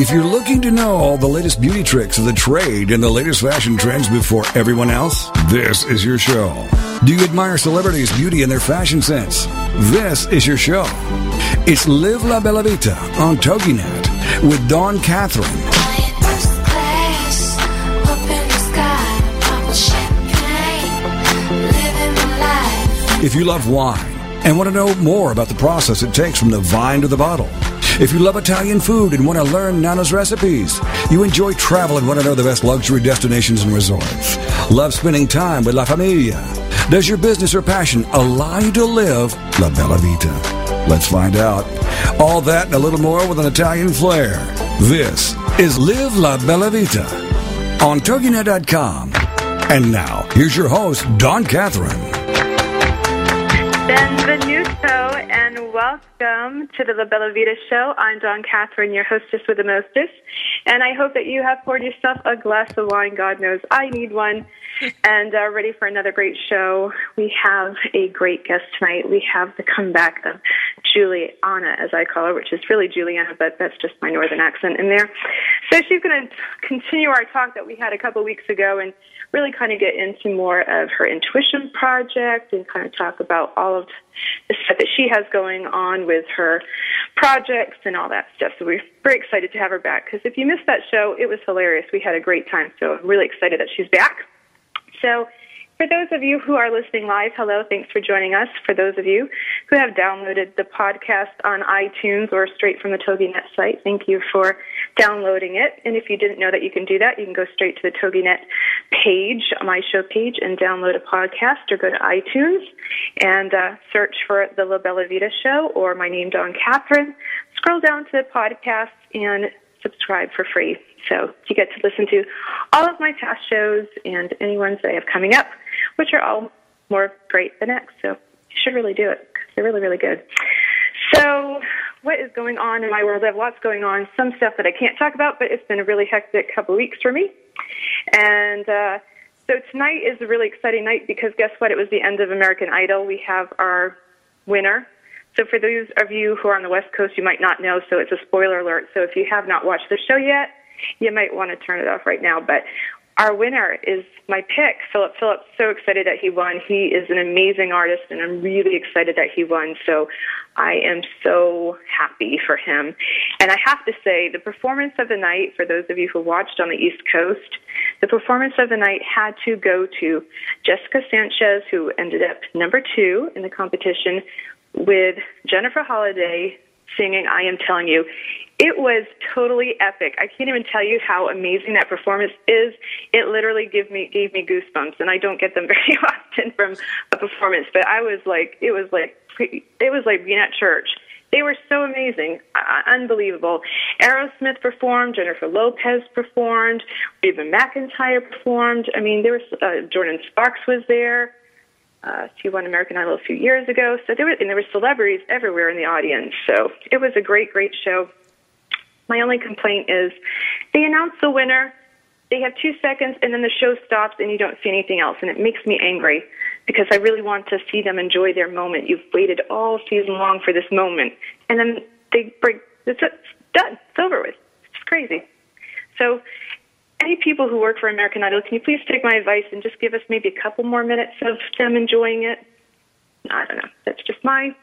If you're looking to know all the latest beauty tricks of the trade and the latest fashion trends before everyone else, this is your show. Do you admire celebrities' beauty and their fashion sense? This is your show. It's Live La Bella Vita on TogiNet with Dawn Catherine. If you love wine and want to know more about the process it takes from the vine to the bottle, if you love Italian food and want to learn Nana's recipes, you enjoy travel and want to know the best luxury destinations and resorts, love spending time with La Familia, does your business or passion allow you to live La Bella Vita? Let's find out. All that and a little more with an Italian flair. This is Live La Bella Vita on TogiNet.com. And now, here's your host, Dawn Catherine. Benvenuto and welcome to the La Bella Vita Show. I'm Dawn Catherine, your hostess with the mostest, and I hope that you have poured yourself a glass of wine. God knows I need one, and are ready for another great show. We have a great guest tonight. We have the comeback of Julianna, as I call her, which is really Julianna, but that's just my northern accent in there. So she's going to continue our talk that we had a couple weeks ago and really kind of get into more of her intuition project and kind of talk about all of the stuff that she has going on with her projects and all that stuff. So we're very excited to have her back because if you missed that show, it was hilarious. We had a great time. So I'm really excited that she's back. So for those of you who are listening live, hello, thanks for joining us. For those of you who have downloaded the podcast on iTunes or straight from the TogiNet site, thank you for downloading it. And if you didn't know that you can do that, you can go straight to the TogiNet page, my show page, and download a podcast or go to iTunes and uh, search for the La Bella Vita Show or my name, Dawn Catherine. Scroll down to the podcast and subscribe for free. So you get to listen to all of my past shows and any ones that I have coming up, which are all more great than next. So you should really do it because they're really, really good. So what is going on in my world? I have lots going on, some stuff that I can't talk about, but it's been a really hectic couple of weeks for me. And uh, so tonight is a really exciting night because guess what? It was the end of American Idol. We have our winner. So for those of you who are on the West Coast, you might not know, so it's a spoiler alert. So if you have not watched the show yet, you might want to turn it off right now. But our winner is my pick, Philip Phillips. So excited that he won. He is an amazing artist, and I'm really excited that he won. So I am so happy for him. And I have to say, the performance of the night, for those of you who watched on the East Coast, the performance of the night had to go to Jessica Sanchez, who ended up number two in the competition, with Jennifer Holliday singing I Am Telling You. It was totally epic. I can't even tell you how amazing that performance is. It literally gave me gave me goosebumps, and I don't get them very often from a performance. But I was like, it was like it was like being at church. They were so amazing, uh, unbelievable. Aerosmith performed, Jennifer Lopez performed, Reba McEntire performed. I mean, there was uh, Jordin Sparks was there. Uh, she won American Idol a few years ago, so there were and there were celebrities everywhere in the audience. So it was a great, great show. My only complaint is they announce the winner, they have two seconds, and then the show stops, and you don't see anything else, and it makes me angry because I really want to see them enjoy their moment. You've waited all season long for this moment, and then they break. It's, it's done. It's over with. It's crazy. So any people who work for American Idol, can you please take my advice and just give us maybe a couple more minutes of them enjoying it? I don't know. That's just my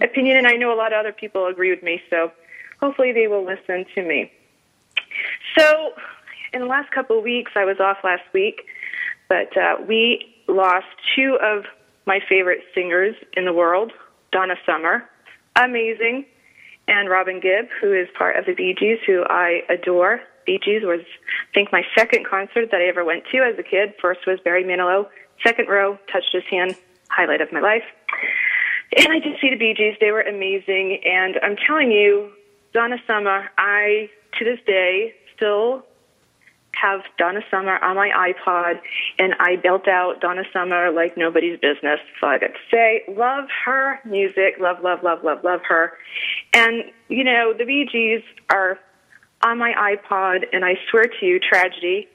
opinion, and I know a lot of other people agree with me, so hopefully they will listen to me. So, in the last couple of weeks, I was off last week, but uh, we lost two of my favorite singers in the world Donna Summer, amazing, and Robin Gibb, who is part of the Bee Gees, who I adore. Bee Gees was, I think, my second concert that I ever went to as a kid. First was Barry Manilow, second row, touched his hand, highlight of my life. And I did see the Bee Gees. They were amazing. And I'm telling you, Donna Summer, I, to this day, still have Donna Summer on my iPod, and I built out Donna Summer like nobody's business. So I got to say, love her music, love, love, love, love, love her. And, you know, the Bee Gees are on my iPod, and I swear to you, Tragedy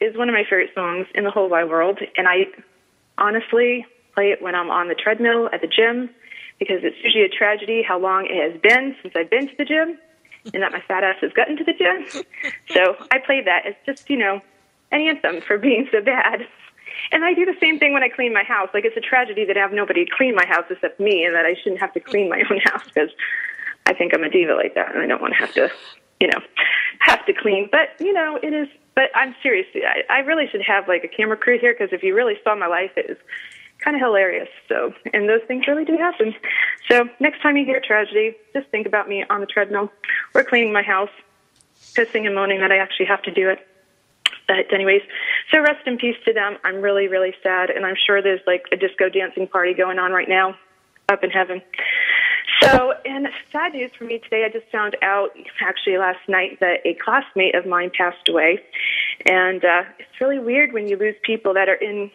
is one of my favorite songs in the whole wide world. And I honestly play it when I'm on the treadmill at the gym because it's usually a tragedy how long it has been since I've been to the gym and that my fat ass has gotten to the gym. So I play that as just, you know, an anthem for being so bad. And I do the same thing when I clean my house. Like it's a tragedy that I have nobody clean my house except me and that I shouldn't have to clean my own house because I think I'm a diva like that and I don't want to have to, you know, have to clean. But, you know, it is, but I'm serious. I, I really should have like a camera crew here because if you really saw my life, it is kind of hilarious. So, and those things really do happen. So, next time you hear tragedy, just think about me on the treadmill or cleaning my house, pissing and moaning that I actually have to do it. But, anyways, so rest in peace to them. I'm really, really sad, and I'm sure there's like a disco dancing party going on right now up in heaven. So, and sad news for me today, I just found out actually last night that a classmate of mine passed away. And uh, it's really weird when you lose people that are in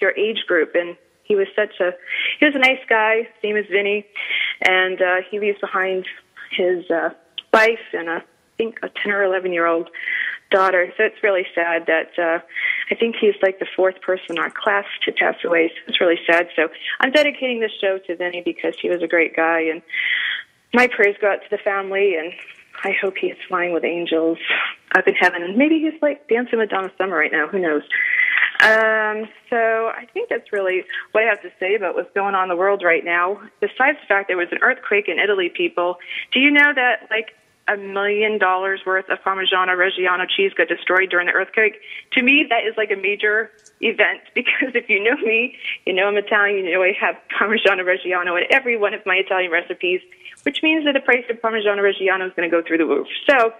your age group. And he was such a he was a nice guy, same as Vinny, and uh, he leaves behind his uh, wife and a, I think a ten or eleven year old daughter. So it's really sad that uh, I think he's like the fourth person in our class to pass away. So it's really sad. So I'm dedicating this show to Vinny because he was a great guy, and my prayers go out to the family and. I hope he's flying with angels up in heaven. And maybe he's like dancing with Donna Summer right now. Who knows? Um, so I think that's really what I have to say about what's going on in the world right now. Besides the fact there was an earthquake in Italy, people, do you know that like a million dollars worth of Parmigiano Reggiano cheese got destroyed during the earthquake? To me, that is like a major event because if you know me, you know I'm Italian, you know I have Parmigiano Reggiano in every one of my Italian recipes, which means that the price of Parmigiano Reggiano is going to go through the roof. So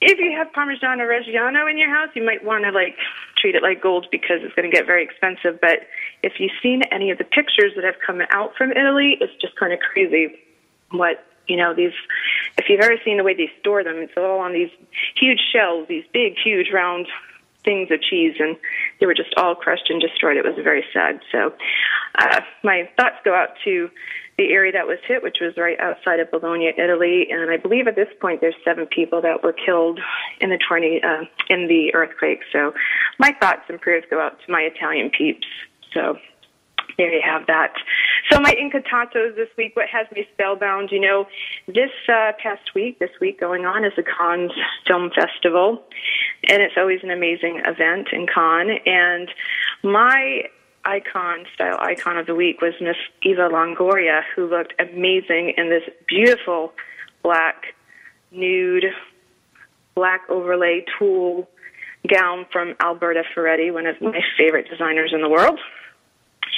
if you have Parmigiano Reggiano in your house, you might want to like treat it like gold because it's going to get very expensive. But if you've seen any of the pictures that have come out from Italy, it's just kind of crazy what you know these if you've ever seen the way they store them it's all on these huge shelves these big huge round things of cheese and they were just all crushed and destroyed it was very sad so uh my thoughts go out to the area that was hit, which was right outside of Bologna, Italy. And I believe at this point there's seven people that were killed in the tornado, uh, in the earthquake. So my thoughts and prayers go out to my Italian peeps. So there you have that. So my incantatos this week, what has me spellbound? You know, this uh, past week, this week going on is the Cannes Film Festival, and it's always an amazing event in Cannes. And my icon, style icon of the week was Miss Eva Longoria, who looked amazing in this beautiful black, nude, black overlay tulle gown from Alberta Ferretti, one of my favorite designers in the world.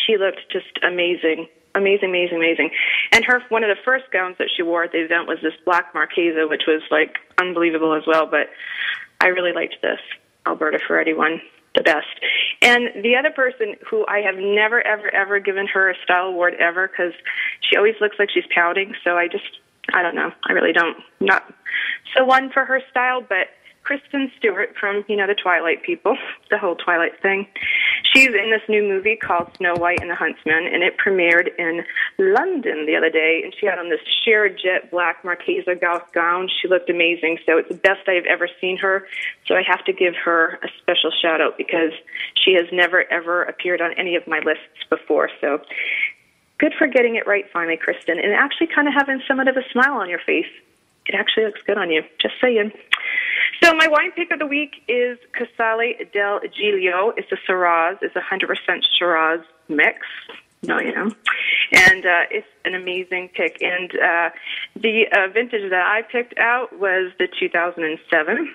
She looked just amazing, amazing, amazing, amazing. And her one of the first gowns that she wore at the event was this black Marchesa, which was like unbelievable as well. But I really liked this Alberta Ferretti one the best. And the other person who I have never, ever, ever given her a style award ever because she always looks like she's pouting. So I just, I don't know. I really don't. Not so one for her style, but Kristen Stewart from, you know, the Twilight people, the whole Twilight thing. She's in this new movie called Snow White and the Huntsman, and it premiered in London the other day. And she had on this sheer jet black Marchesa gown. She looked amazing. So it's the best I've ever seen her. So I have to give her a special shout out because she has never ever appeared on any of my lists before. So good for getting it right finally, Kristen, and actually kind of having somewhat of a smile on your face. It actually looks good on you. Just saying. So my wine pick of the week is Casale del Giglio. It's a Shiraz. It's a 100% Shiraz mix. No, you know. And uh, it's an amazing pick. And uh, the uh, vintage that I picked out was the 2007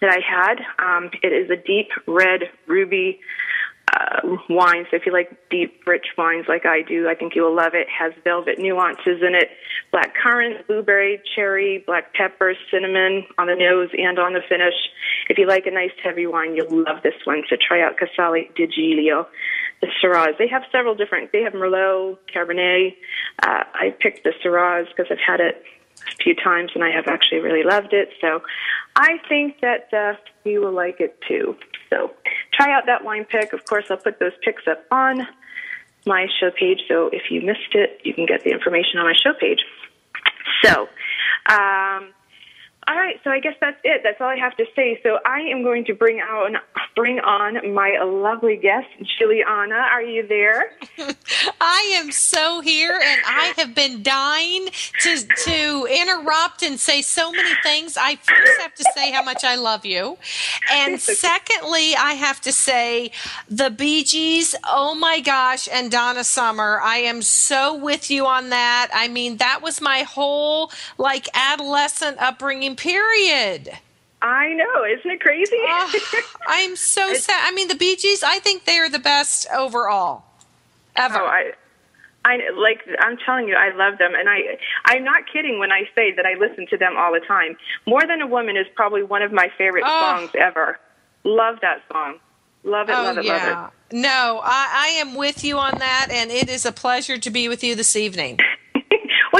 that I had. Um, it is a deep red ruby uh, wine. So if you like deep, rich wines like I do, I think you will love it. it. Has velvet nuances in it, black currant, blueberry, cherry, black pepper, cinnamon on the nose and on the finish. If you like a nice heavy wine, you'll love this one. So try out Casale di Giglio, the Shiraz. They have several different. They have Merlot, Cabernet. Uh, I picked the Shiraz because I've had it a few times and I have actually really loved it. So I think that uh, you will like it too. So try out that wine pick. Of course, I'll put those picks up on my show page. So if you missed it, you can get the information on my show page. So, um, all right, so I guess that's it. That's all I have to say. So I am going to bring out bring on my lovely guest, Julianna. Are you there? I am so here, and I have been dying to to interrupt and say so many things. I first have to say how much I love you, and secondly, I have to say the Bee Gees. Oh my gosh, and Donna Summer. I am so with you on that. I mean, that was my whole like adolescent upbringing period. I know, isn't it crazy? oh, I'm so sad. I mean, the Bee Gees. I think they are the best overall ever. Oh, I, I like. I'm telling you, I love them, and I. I'm not kidding when I say that I listen to them all the time. More than a woman is probably one of my favorite Oh. songs ever. Love that song. Love it. Oh love it. yeah. Love No, I, I am with you on that, and it is a pleasure to be with you this evening.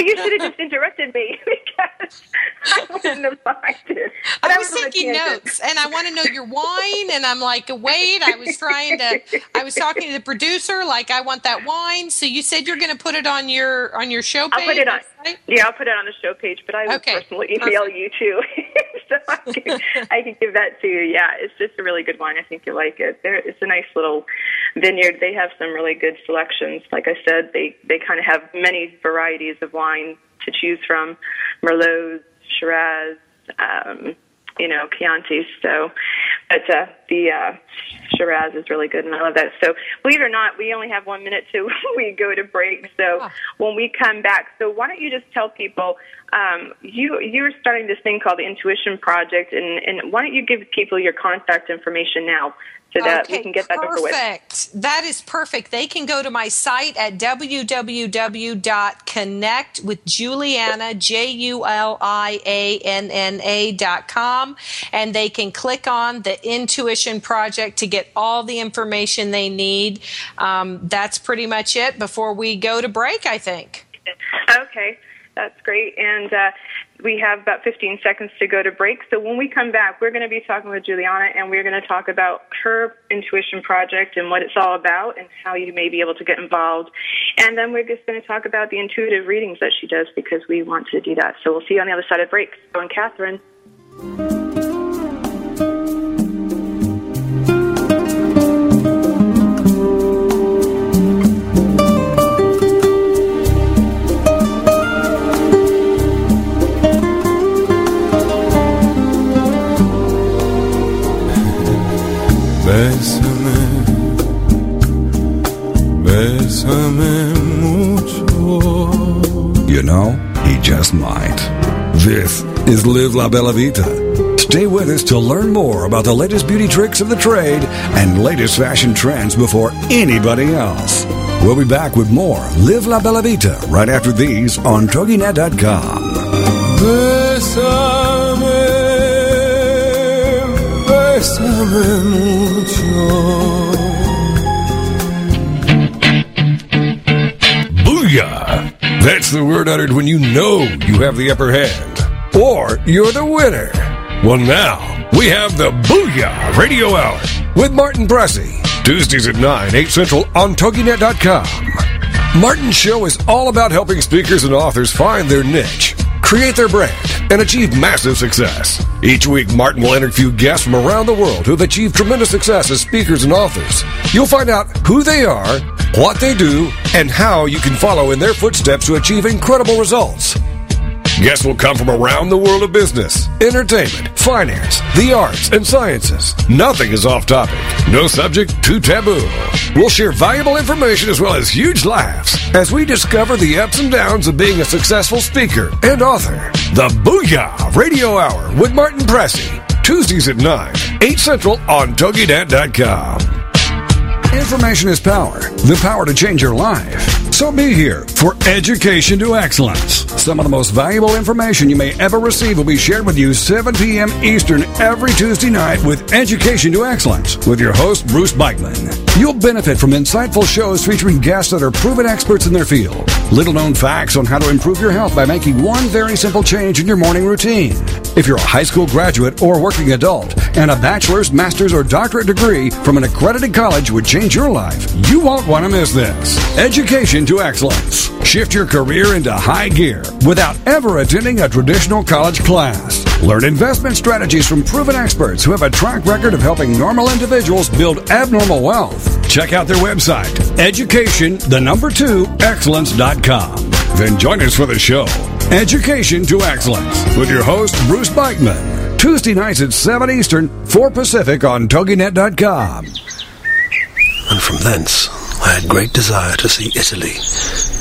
Well, you should have just interrupted me because I wouldn't have liked it. I was on a taking notes, and I want to know your wine, and I'm like, wait, I was trying to, I was talking to the producer, like, I want that wine. So you said you're going to put it on your on your show page. I'll put it on. right? Yeah, I'll put it on the show page, but I will Okay, personally email you too, so I can, I can give that to you. Yeah, it's just a really good wine. I think you like it. There, it's a nice little vineyard. They have some really good selections. Like I said, they they kind of have many varieties of wine to choose from: Merlots, Shiraz, um, you know, Chiantis. So, but uh, the uh, Shiraz is really good, and I love that. So, believe it or not, we only have one minute till we go to break. So, Ah. when we come back, so why don't you just tell people um, you you're starting this thing called the Intuition Project, and and why don't you give people your contact information now so that we can get that over with. Perfect. That is perfect. They can go to my site at www.connect with Julianna, J U L I A N N A dot com, and they can click on the Intuition Project to get all the information they need. Um, that's pretty much it before we go to break, I think. Okay, that's great. And uh, we have about 15 seconds to go to break. So when we come back, we're going to be talking with Julianna and we're going to talk about her intuition project and what it's all about and how you may be able to get involved. And then we're just going to talk about the intuitive readings that she does because we want to do that. So we'll see you on the other side of break. So, and Catherine. Bésame, bésame mucho. You know, he just might. This is Live La Bella Vita. Stay with us to learn more about the latest beauty tricks of the trade and latest fashion trends before anybody else. We'll be back with more Live La Bella Vita right after these on TogiNet.com. Bésame, bésame mucho. Booyah! That's the word uttered when you know you have the upper hand. Or you're the winner. Well, now we have the Booyah Radio Hour with Martin Pressey. Tuesdays at 9, 8 Central on TogiNet.com. Martin's show is all about helping speakers and authors find their niche, create their brand, and achieve massive success. Each week, Martin will interview guests from around the world who have achieved tremendous success as speakers and authors. You'll find out who they are, what they do, and how you can follow in their footsteps to achieve incredible results. Guests will come from around the world of business, entertainment, finance, the arts, and sciences. Nothing is off topic. No subject too taboo. We'll share valuable information as well as huge laughs as we discover the ups and downs of being a successful speaker and author. The Booyah Radio Hour with Martin Pressey. Tuesdays at 9, 8 Central on TogiNet.com. Information is power, the power to change your life. So be here for Education to Excellence. Some of the most valuable information you may ever receive will be shared with you 7 p.m. Eastern every Tuesday night with Education to Excellence with your host, Bruce Beitman. You'll benefit from insightful shows featuring guests that are proven experts in their field. Little known facts on how to improve your health by making one very simple change in your morning routine. If you're a high school graduate or working adult and a bachelor's, master's, or doctorate degree from an accredited college would change your life, you won't want to miss this. Education to excellence. Shift your career into high gear without ever attending a traditional college class. Learn investment strategies from proven experts who have a track record of helping normal individuals build abnormal wealth. Check out their website, education, the number two, excellence.com. Then join us for the show, Education to Excellence, with your host, Bruce Beitman. Tuesday nights at 7 Eastern, 4 Pacific on TogiNet.com. And from thence I had great desire to see Italy,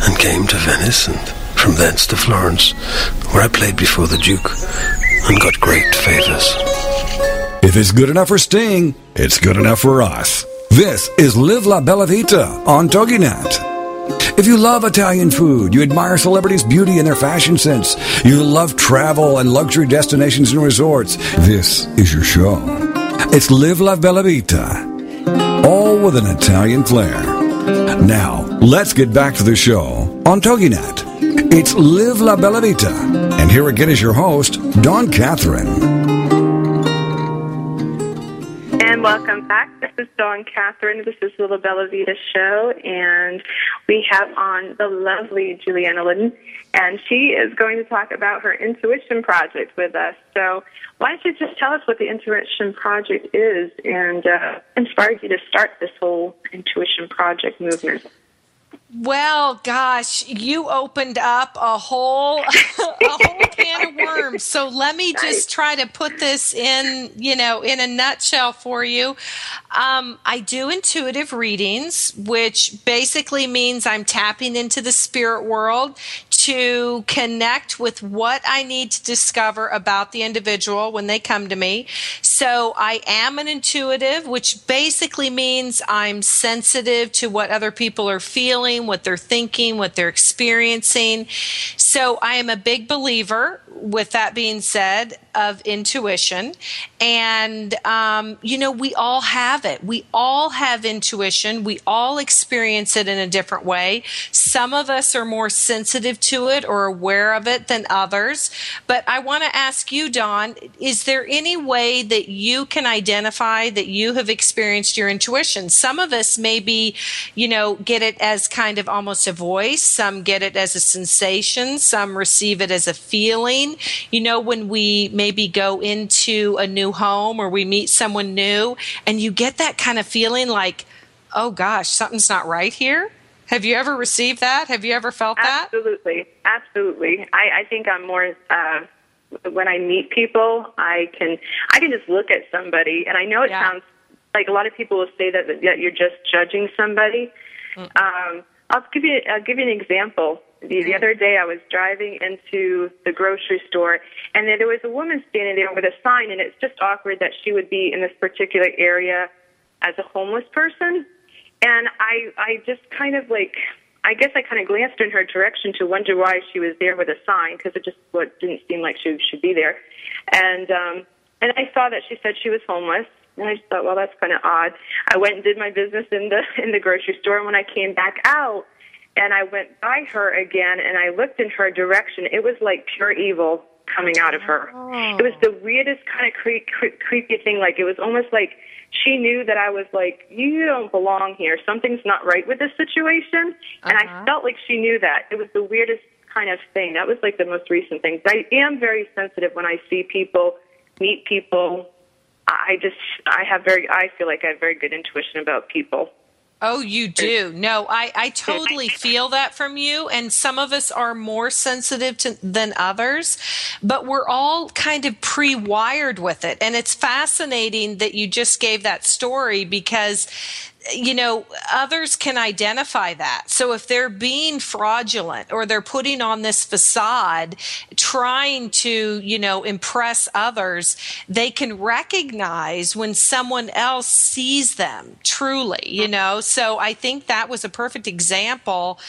and came to Venice, and from thence to Florence, where I played before the Duke, and got great favors. If it's good enough for Sting, it's good enough for us. This is Live La Bella Vita on TogiNet. If you love Italian food, you admire celebrities' beauty and their fashion sense, you love travel and luxury destinations and resorts, this is your show. It's Live La Bella Vita, all with an Italian flair. Now, let's get back to the show on TogiNet. It's Live La Bella Vita. And here again is your host, Dawn Catherine. And welcome back. Is Dawn Catherine. This is the La Bella Vita Show, and we have on the lovely Julianna Lydon, and she is going to talk about her intuition project with us. So, why don't you just tell us what the intuition project is and uh, inspired you to start this whole intuition project movement? Well, gosh, you opened up a whole a whole can of worms. So let me just try to put this in, you know, in a nutshell for you. Um, I do intuitive readings, which basically means I'm tapping into the spirit world to connect with what I need to discover about the individual when they come to me. So I am an intuitive, which basically means I'm sensitive to what other people are feeling, what they're thinking, what they're experiencing. So I am a big believer, with that being said, of intuition. And, um, you know, we all have it. We all have intuition. We all experience it in a different way. Some of us are more sensitive to it or aware of it than others. But I want to ask you, Dawn, is there any way that you can identify that you have experienced your intuition? Some of us maybe, you know, get it as kind of almost a voice. Some get it as a sensation. Some receive it as a feeling. You know, when we maybe go into a new home or we meet someone new and you get that kind of feeling like, oh gosh, something's not right here. Have you ever received that? Have you ever felt that? Absolutely, absolutely. I, I think I'm more uh, when I meet people, I can I can just look at somebody, and I know it Yeah. sounds like a lot of people will say that that you're just judging somebody. Um, I'll give you I'll give you an example. The, the other day, I was driving into the grocery store, and there was a woman standing there with a sign, and it's just awkward that she would be in this particular area as a homeless person. And I, I just kind of like, I guess I kind of glanced in her direction to wonder why she was there with a sign because it just what didn't seem like she should be there. And um, and I saw that she said she was homeless, and I just thought, well, that's kind of odd. I went and did my business in the in the grocery store, and when I came back out, and I went by her again, and I looked in her direction, it was like pure evil coming out of her. It was oh. the weirdest kind of cre- cre- creepy thing. Like it was almost like she knew that I was like, you don't belong here. Something's not right with this situation, and I uh-huh. felt like she knew that. It was the weirdest kind of thing. That was like the most recent thing. But I am very sensitive when I see people, meet people. I just, I have very, I feel like I have very good intuition about people. Oh, you do. No, I, I totally feel that from you. And some of us are more sensitive to, than others, but we're all kind of pre wired with it. And it's fascinating that you just gave that story because you know, others can identify that. So if they're being fraudulent or they're putting on this facade, trying to, you know, impress others, they can recognize when someone else sees them truly, you know. So I think that was a perfect example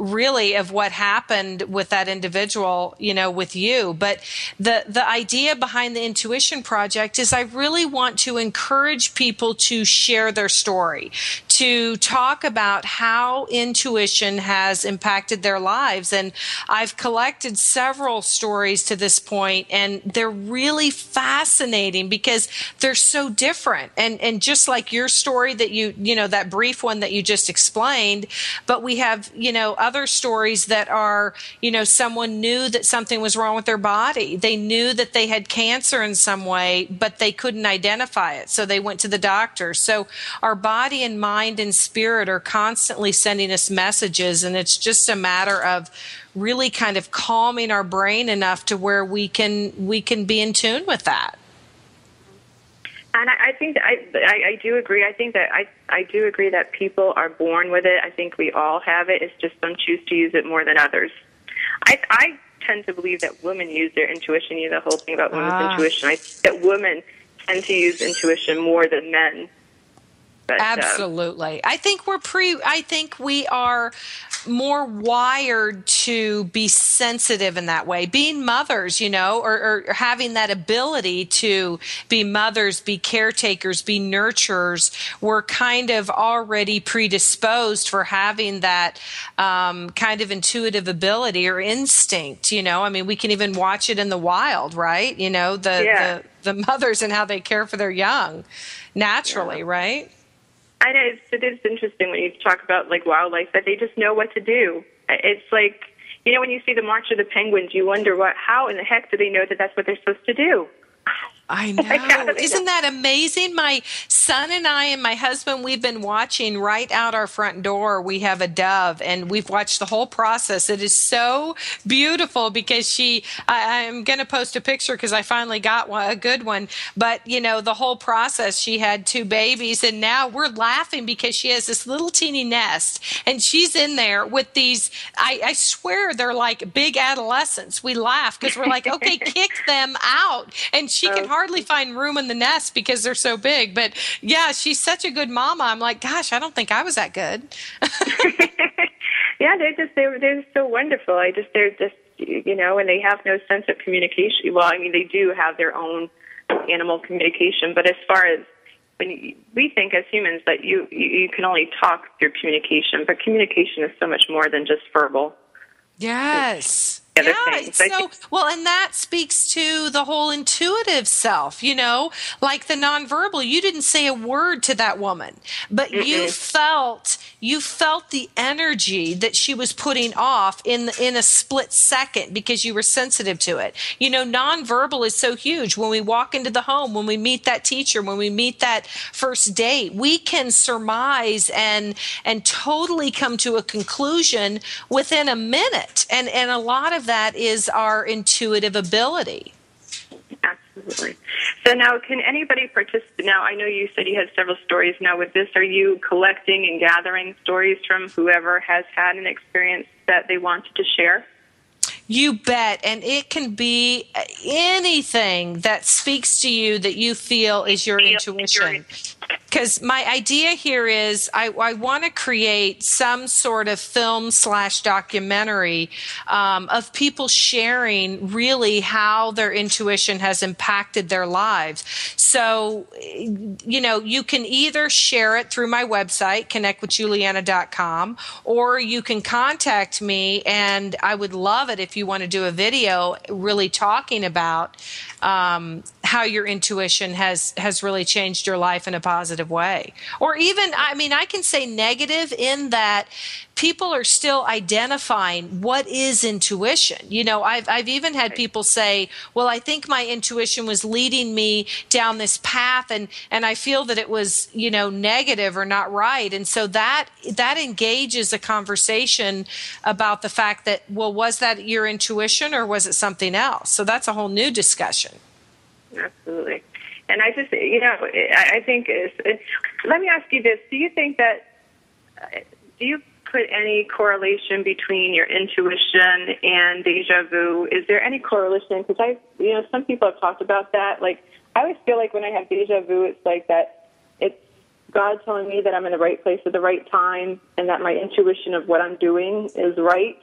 really of what happened with that individual, you know, with you. But the the idea behind the intuition project is I really want to encourage people to share their story, to talk about how intuition has impacted their lives. And I've collected several stories to this point, and they're really fascinating because they're so different. And and just like your story that you you know that brief one that you just explained, but we have you know other stories that are you know someone knew that something was wrong with their body. They knew that they had cancer in some way, but they couldn't identify it, so they went to the doctor. So our body and mind mind and spirit are constantly sending us messages, and it's just a matter of really kind of calming our brain enough to where we can we can be in tune with that. And I, I think that I, I I do agree. I think that I I do agree that people are born with it. I think we all have it. It's just some choose to use it more than others. I I tend to believe that women use their intuition. You know, the whole thing about women's ah. intuition. I think that women tend to use intuition more than men. But, um, Absolutely. I think we're pre I think we are more wired to be sensitive in that way. Being mothers, you know, or, or having that ability to be mothers, be caretakers, be nurturers, we're kind of already predisposed for having that um, kind of intuitive ability or instinct, you know. I mean, we can even watch it in the wild, right? You know, the yeah. the, the mothers and how they care for their young naturally, yeah. right? I know it's, it is interesting when you talk about like wildlife that they just know what to do. It's like you know when you see the March of the Penguins, you wonder what how in the heck do they know that that's what they're supposed to do? I know. Isn't that amazing? My son and I and my husband, we've been watching right out our front door. We have a dove and we've watched the whole process. It is so beautiful because she, I, am going to post a picture because I finally got one, a good one. But, you know, the whole process, she had two babies and now we're laughing because she has this little teeny nest and she's in there with these, I, I swear they're like big adolescents. We laugh because we're like, okay, kick them out. And she can hardly hardly find room in the nest because they're so big. But yeah, she's such a good mama. I'm like, gosh, I don't think I was that good. yeah, they're just they're they're so wonderful. I just they're just you know, and they have no sense of communication. Well, I mean, they do have their own animal communication, but as far as when you, we think as humans that you, you you can only talk through communication, but communication is so much more than just verbal. Yes yeah, So, well, and that speaks to the whole intuitive self, you know, like the nonverbal. You didn't say a word to that woman, but mm you felt you felt the energy that she was putting off in in a split second because you were sensitive to it. You know, nonverbal is so huge. When we walk into the home, when we meet that teacher, when we meet that first date, we can surmise and and totally come to a conclusion within a minute. And and a lot of that is our intuitive ability. Absolutely. So now, can anybody participate? Now, I know you said you had several stories. Now, with this, are you collecting and gathering stories from whoever has had an experience that they wanted to share? You bet. And it can be anything that speaks to you that you feel is your intuition. Because my idea here is I, I want to create some sort of film slash documentary um, of people sharing really how their intuition has impacted their lives. So, you know, you can either share it through my website, connectwithjulianna.com, or you can contact me, and I would love it if you you want to do a video really talking about um, how your intuition has has really changed your life in a positive way. Or even i mean i can say negative in that people are still identifying what is intuition. You know i've i've even had people say well i think my intuition was leading me down this path and and i feel that it was you know negative or not right. And so that that engages a conversation about the fact that well was that your intuition or was it something else? So that's a whole new discussion Absolutely. And I just, you know, I think it's, it's, let me ask you this: Do you think that uh, do you put any correlation between your intuition and deja vu? Is there any correlation? Because I, you know, some people have talked about that. Like, I always feel like when I have deja vu, it's like that. It's God telling me that I'm in the right place at the right time, and that my intuition of what I'm doing is right.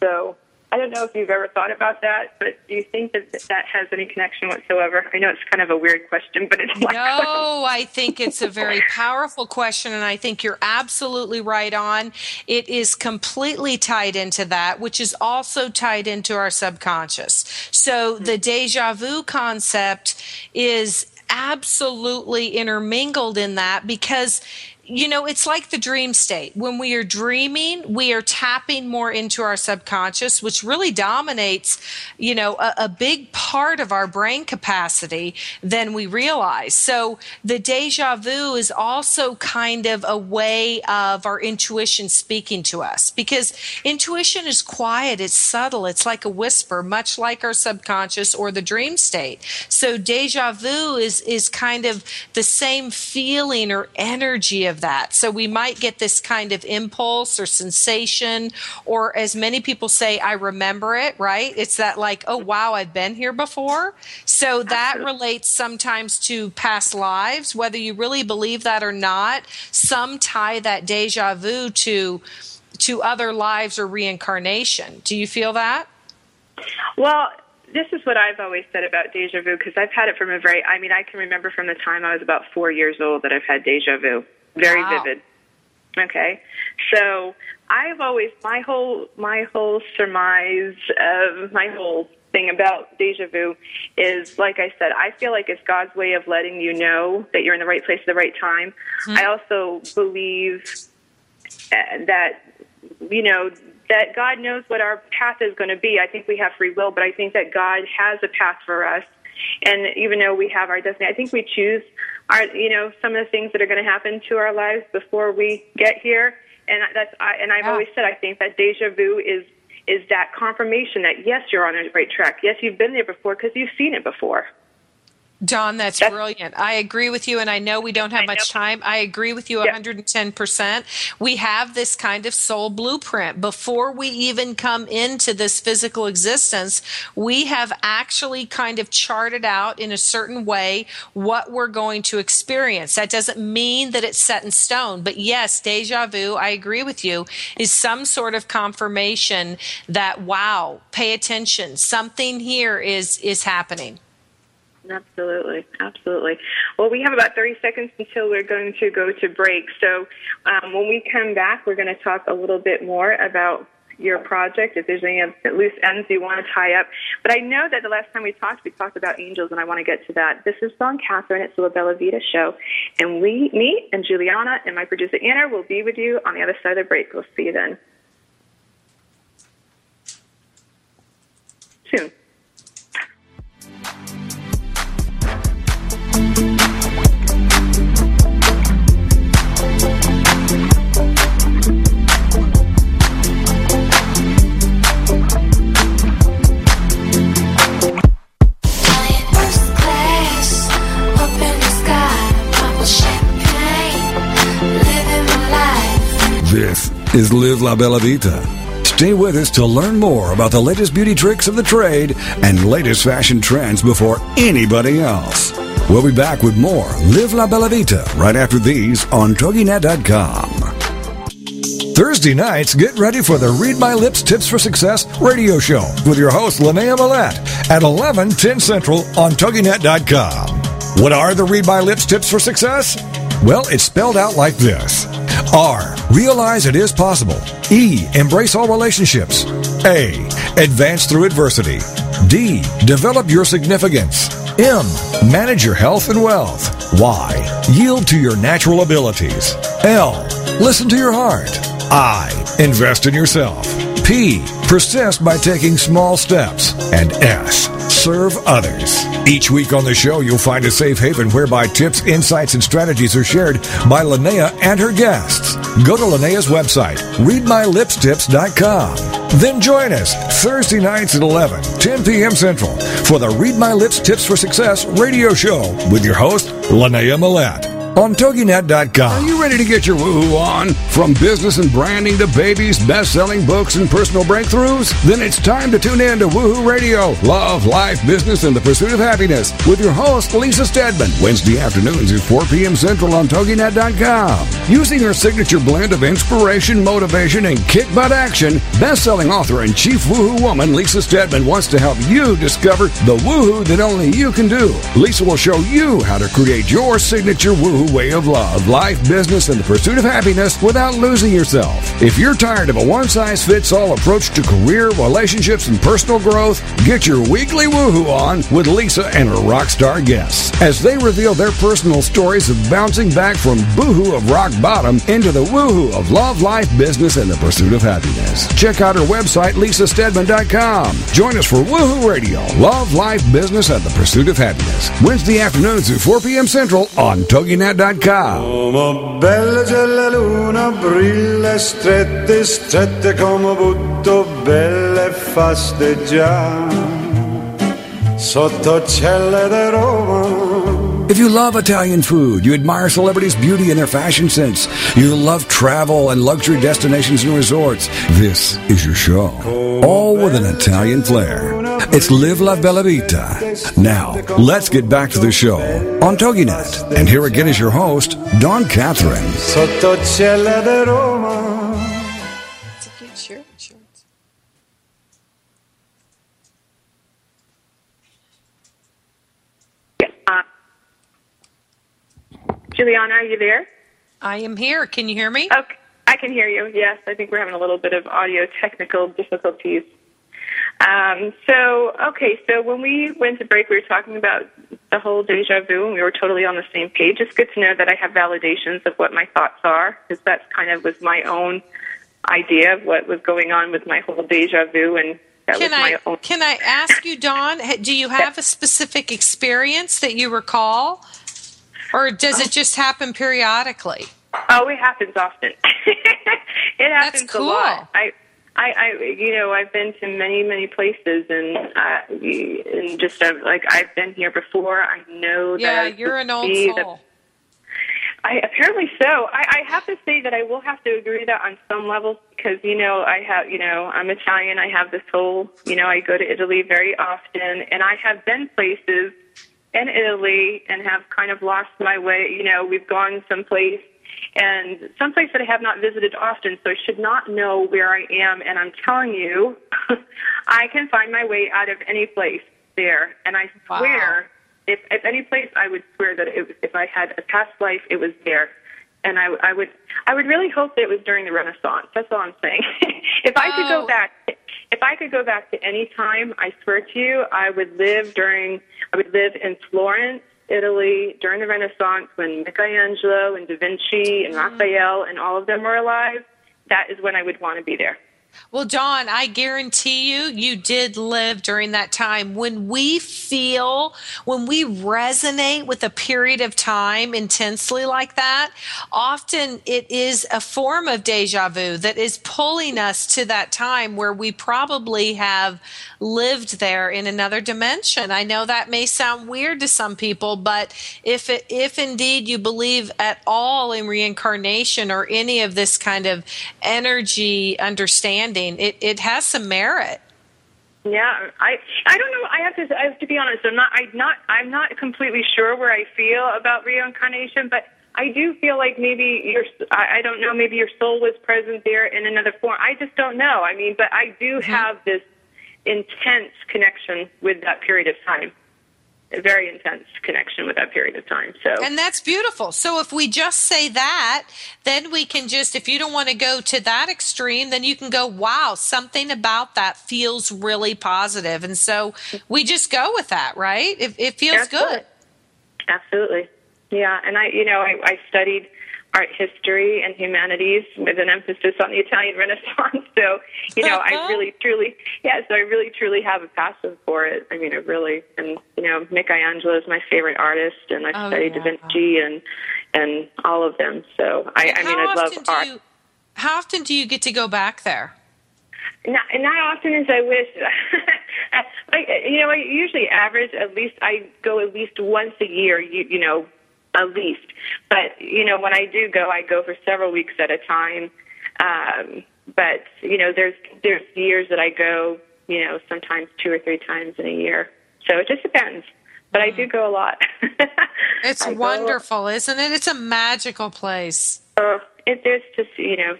So I don't know if you've ever thought about that, but do you think that that has any connection whatsoever? I know it's kind of a weird question, but it's no. I think it's a very powerful question, and I think you're absolutely right on. It is completely tied into that, which is also tied into our subconscious. So mm-hmm. the deja vu concept is absolutely intermingled in that because you know, it's like the dream state. When we are dreaming, we are tapping more into our subconscious, which really dominates, you know, a, a, big part of our brain capacity than we realize. So the deja vu is also kind of a way of our intuition speaking to us because intuition is quiet, it's subtle, it's like a whisper, much like our subconscious or the dream state. So deja vu is, is kind of the same feeling or energy of of that. So we might get this kind of impulse or sensation, or as many people say, I remember it, right? It's that like, oh, wow, I've been here before. So that relates sometimes to past lives, whether you really believe that or not. Some tie that deja vu to to other lives or reincarnation. Do you feel that? Well, this is what I've always said about deja vu because I've had it from a very, I mean, I can remember from the time I was about four years old that I've had deja vu very wow. vivid. Okay, so I've always my whole my whole surmise of my whole thing about deja vu is like I said, I feel like it's God's way of letting you know that you're in the right place at the right time. Mm-hmm. I also believe uh, that you know that God knows what our path is going to be. I think we have free will, but I think that God has a path for us. And even though we have our destiny, I think we choose are you know some of the things that are going to happen to our lives before we get here. And that's I, and I've yeah. always said I think that deja vu is is that confirmation that yes you're on the right track. Yes you've been there before because you've seen it before Dawn, that's, that's, brilliant. I agree with you, and I know we don't have much time. I agree with you 110%. We have this kind of soul blueprint. Before we even come into this physical existence, we have actually kind of charted out in a certain way what we're going to experience. That doesn't mean that it's set in stone, but yes, deja vu, I agree with you, is some sort of confirmation that, wow, pay attention. Something here is, is happening. Absolutely, absolutely. Well, we have about 30 seconds until we're going to go to break. So um, when we come back, we're going to talk a little bit more about your project, if there's any loose ends you want to tie up. But I know that the last time we talked, we talked about angels, and I want to get to that. This is Dawn Catherine. It's the La Bella Vita show. And we, me and Julianna and my producer Anna will be with you on the other side of the break. We'll see you then. Soon. Is Live La Bella Vita. Stay with us to learn more about the latest beauty tricks of the trade and latest fashion trends before anybody else. We'll be back with more Live La Bella Vita right after these on TogiNet.com. Thursday nights, get ready for the Read My Lips Tips for Success radio show with your host, Linnea Millette, at 11, 10 Central on TogiNet.com. What are the Read My Lips Tips for Success? Well, it's spelled out like this R. Realize it is possible. E. Embrace all relationships. A. Advance through adversity. D. Develop your significance. M. Manage your health and wealth. Y. Yield to your natural abilities. L. Listen to your heart. I. Invest in yourself. P. Persist by taking small steps. And S serve others. Each week on the show, you'll find a safe haven whereby tips, insights, and strategies are shared by Linnea and her guests. Go to Linnea's website, readmylipstips.com. Then join us Thursday nights at 11, 10 p.m. Central for the Read My Lips Tips for Success radio show with your host, Linnea Millette. On TogiNet.com. Are you ready to get your woohoo on? From business and branding to babies, best-selling books, and personal breakthroughs? Then it's time to tune in to Woohoo Radio, Love, Life, Business, and the Pursuit of Happiness with your host, Lisa Steadman, Wednesday afternoons at 4 p.m. Central on TogiNet.com. Using her signature blend of inspiration, motivation, and kick butt action, best-selling author and chief woohoo woman Lisa Steadman wants to help you discover the woohoo that only you can do. Lisa will show you how to create your signature woohoo way of love, life, business, and the pursuit of happiness without losing yourself. If you're tired of a one-size-fits-all approach to career, relationships, and personal growth, get your weekly woohoo on with Lisa and her rock star guests as they reveal their personal stories of bouncing back from boohoo of rock bottom into the woohoo of love, life, business, and the pursuit of happiness. Check out her website, lisasteadman.com. Join us for Woohoo Radio, Love, Life, Business, and the Pursuit of Happiness. Wednesday afternoons at 4 p.m. Central on TogiNet.com. Come bella c'è la luna, brilla strette, strette come butto, belle fasteggiare. Sotto celle di Roma. If you love Italian food, you admire celebrities' beauty and their fashion sense, you love travel and luxury destinations and resorts, this is your show. All with an Italian flair. It's Live La Bella Vita. Now, let's get back to the show on TogiNet. And here again is your host, Dawn Catherine. Sotto celle di Roma. It's a cute shirt. shorts. Uh, Julianna, are you there? I am here. Can you hear me? Okay, I can hear you. Yes, I think we're having a little bit of audio technical difficulties. Um, so, okay, so when we went to break, we were talking about the whole deja vu, and we were totally on the same page. It's good to know that I have validations of what my thoughts are, because that's kind of was my own idea of what was going on with my whole deja vu, and that Can was my I own. can I ask you, Dawn? Do you have a specific experience that you recall, or does it just happen periodically? Oh, it happens often. it happens cool. a lot. I, I, I, you know, I've been to many, many places, and uh, and just uh, like I've been here before. I know that. Yeah, that you're an old soul. I apparently so. I, I have to say that I will have to agree that on some levels because you know I have you know I'm Italian. I have this whole you know I go to Italy very often, and I have been places in Italy and have kind of lost my way. You know, we've gone someplace and some someplace that I have not visited often, so I should not know where I am. And I'm telling you, I can find my way out of any place there. And I Wow. swear, if if any place, I would swear that it, was- if I had a past life, it was there. And I, I would, I would really hope that it was during the Renaissance. That's all I'm saying. if I could go back, if I could go back to any time, I swear to you, I would live during, I would live in Florence, Italy during the Renaissance when Michelangelo and Da Vinci and mm-hmm. Raphael and all of them were alive. That is when I would want to be there. Well, Dawn, I guarantee you, you did live during that time. When we feel, when we resonate with a period of time intensely like that, often it is a form of deja vu that is pulling us to that time where we probably have lived there in another dimension. I know that may sound weird to some people, but if it, if indeed you believe at all in reincarnation or any of this kind of energy understanding, it, it has some merit. Yeah, I I don't know. I have to I have to be honest. I'm not I'm not I'm not completely sure where I feel about reincarnation, but I do feel like maybe your I I don't know maybe your soul was present there in another form. I just don't know. I mean, but I do mm-hmm. have this intense connection with that period of time. A very intense connection with that period of time. So And that's beautiful. So if we just say that, then we can just, if you don't want to go to that extreme, then you can go, wow, something about that feels really positive. And so we just go with that, right? It, it feels Absolutely. good. Absolutely. Yeah, and I, you know, I, I studied art history and humanities with an emphasis on the Italian Renaissance. So, you know, I really, truly, yeah, so I really, truly have a passion for it. I mean, it really, and you know, Michelangelo is my favorite artist, and I've Oh, studied yeah. Da Vinci and and all of them. So, I, I mean, I love art. you, how often do you get to go back there? Not, not often as I wish. like, you know, I usually average at least I go at least once a year. You, you know, at least. But you know, when I do go, I go for several weeks at a time. Um, but you know, there's there's years that I go, you know, sometimes two or three times in a year. So it just depends. But I do go a lot. It's I go- wonderful, isn't it? It's a magical place. Oh, it, it's just you know,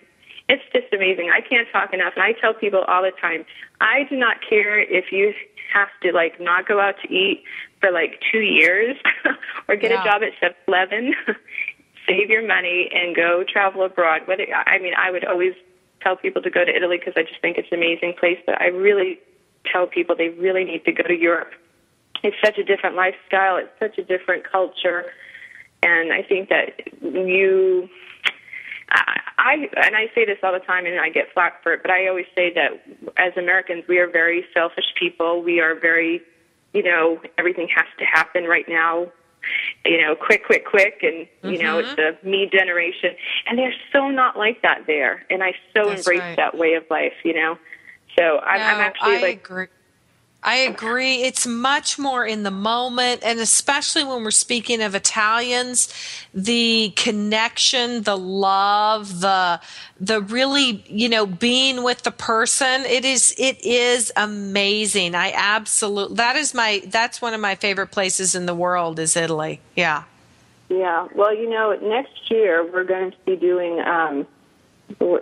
it's just amazing. I can't talk enough, and I tell people all the time. I do not care if you have to like not go out to eat for like two years, or get Yeah. a job at Seven Eleven. Save your money and go travel abroad. Whether I mean, I would always tell people to go to Italy because I just think it's an amazing place. But I really tell people they really need to go to Europe. It's such a different lifestyle. It's such a different culture, and I think that you I, and I say this all the time, and I get flack for it. But I always say that as Americans, we are very selfish people. We are very, you know, everything has to happen right now. You know, quick, quick, quick, and you know, it's mm-hmm. the me generation, and they're so not like that there. And I so That's embrace right. that way of life. You know, so I'm, I'm actually I like agree. I agree. It's much more in the moment, and especially when we're speaking of Italians, the connection, the love, the the really, you know, being with the person. It is it is amazing. I absolutely that is my that's one of my favorite places in the world is Italy. Yeah. Yeah. Well, you know, next year we're going to be doing. Um,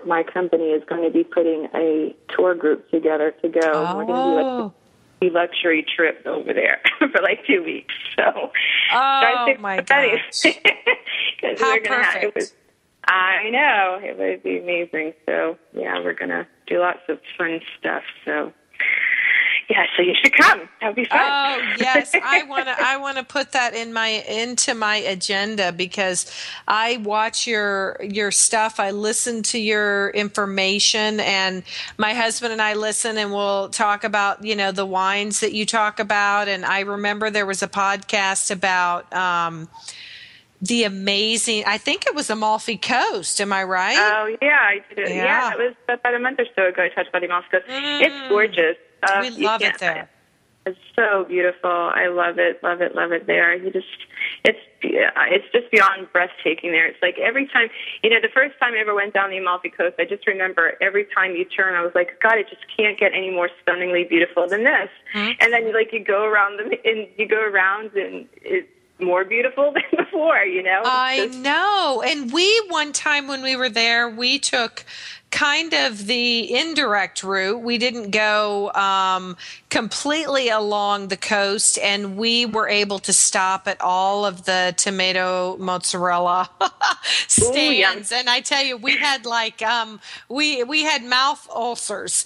my company is going to be putting a tour group together to go. We're going to do Oh. Luxury trip over there for like two weeks. So, Oh, my get ready. gosh. 'Cause How we're gonna have- perfect. it was, I know it would be amazing. So, yeah, we're going to do lots of fun stuff. So, yeah, so you should come. That would be fun. Oh yes, I want to. I want to put that in my into my agenda because I watch your your stuff. I listen to your information, and my husband and I listen, and we'll talk about you know the wines that you talk about. And I remember there was a podcast about. Um, the amazing, I think it was Amalfi Coast. Am I right? Oh yeah, I did it. Yeah. Yeah, it was about a month or so ago. I talked about the Moscow. Mm. It's gorgeous. Uh, we love it there. It's so beautiful. I love it, love it, love it there. You just, it's, uh, it's just beyond breathtaking there. It's like every time, you know, the first time I ever went down the Amalfi Coast, I just remember every time you turn, I was like, God, it just can't get any more stunningly beautiful than this. Hmm? And then, you like, you go around the, and you go around, and it's more beautiful than before. You know, I know. And we, one time when we were there, we took kind of the indirect route. We didn't go um, completely along the coast, and we were able to stop at all of the tomato mozzarella stands. and I tell you, we had like um, we we had mouth ulcers.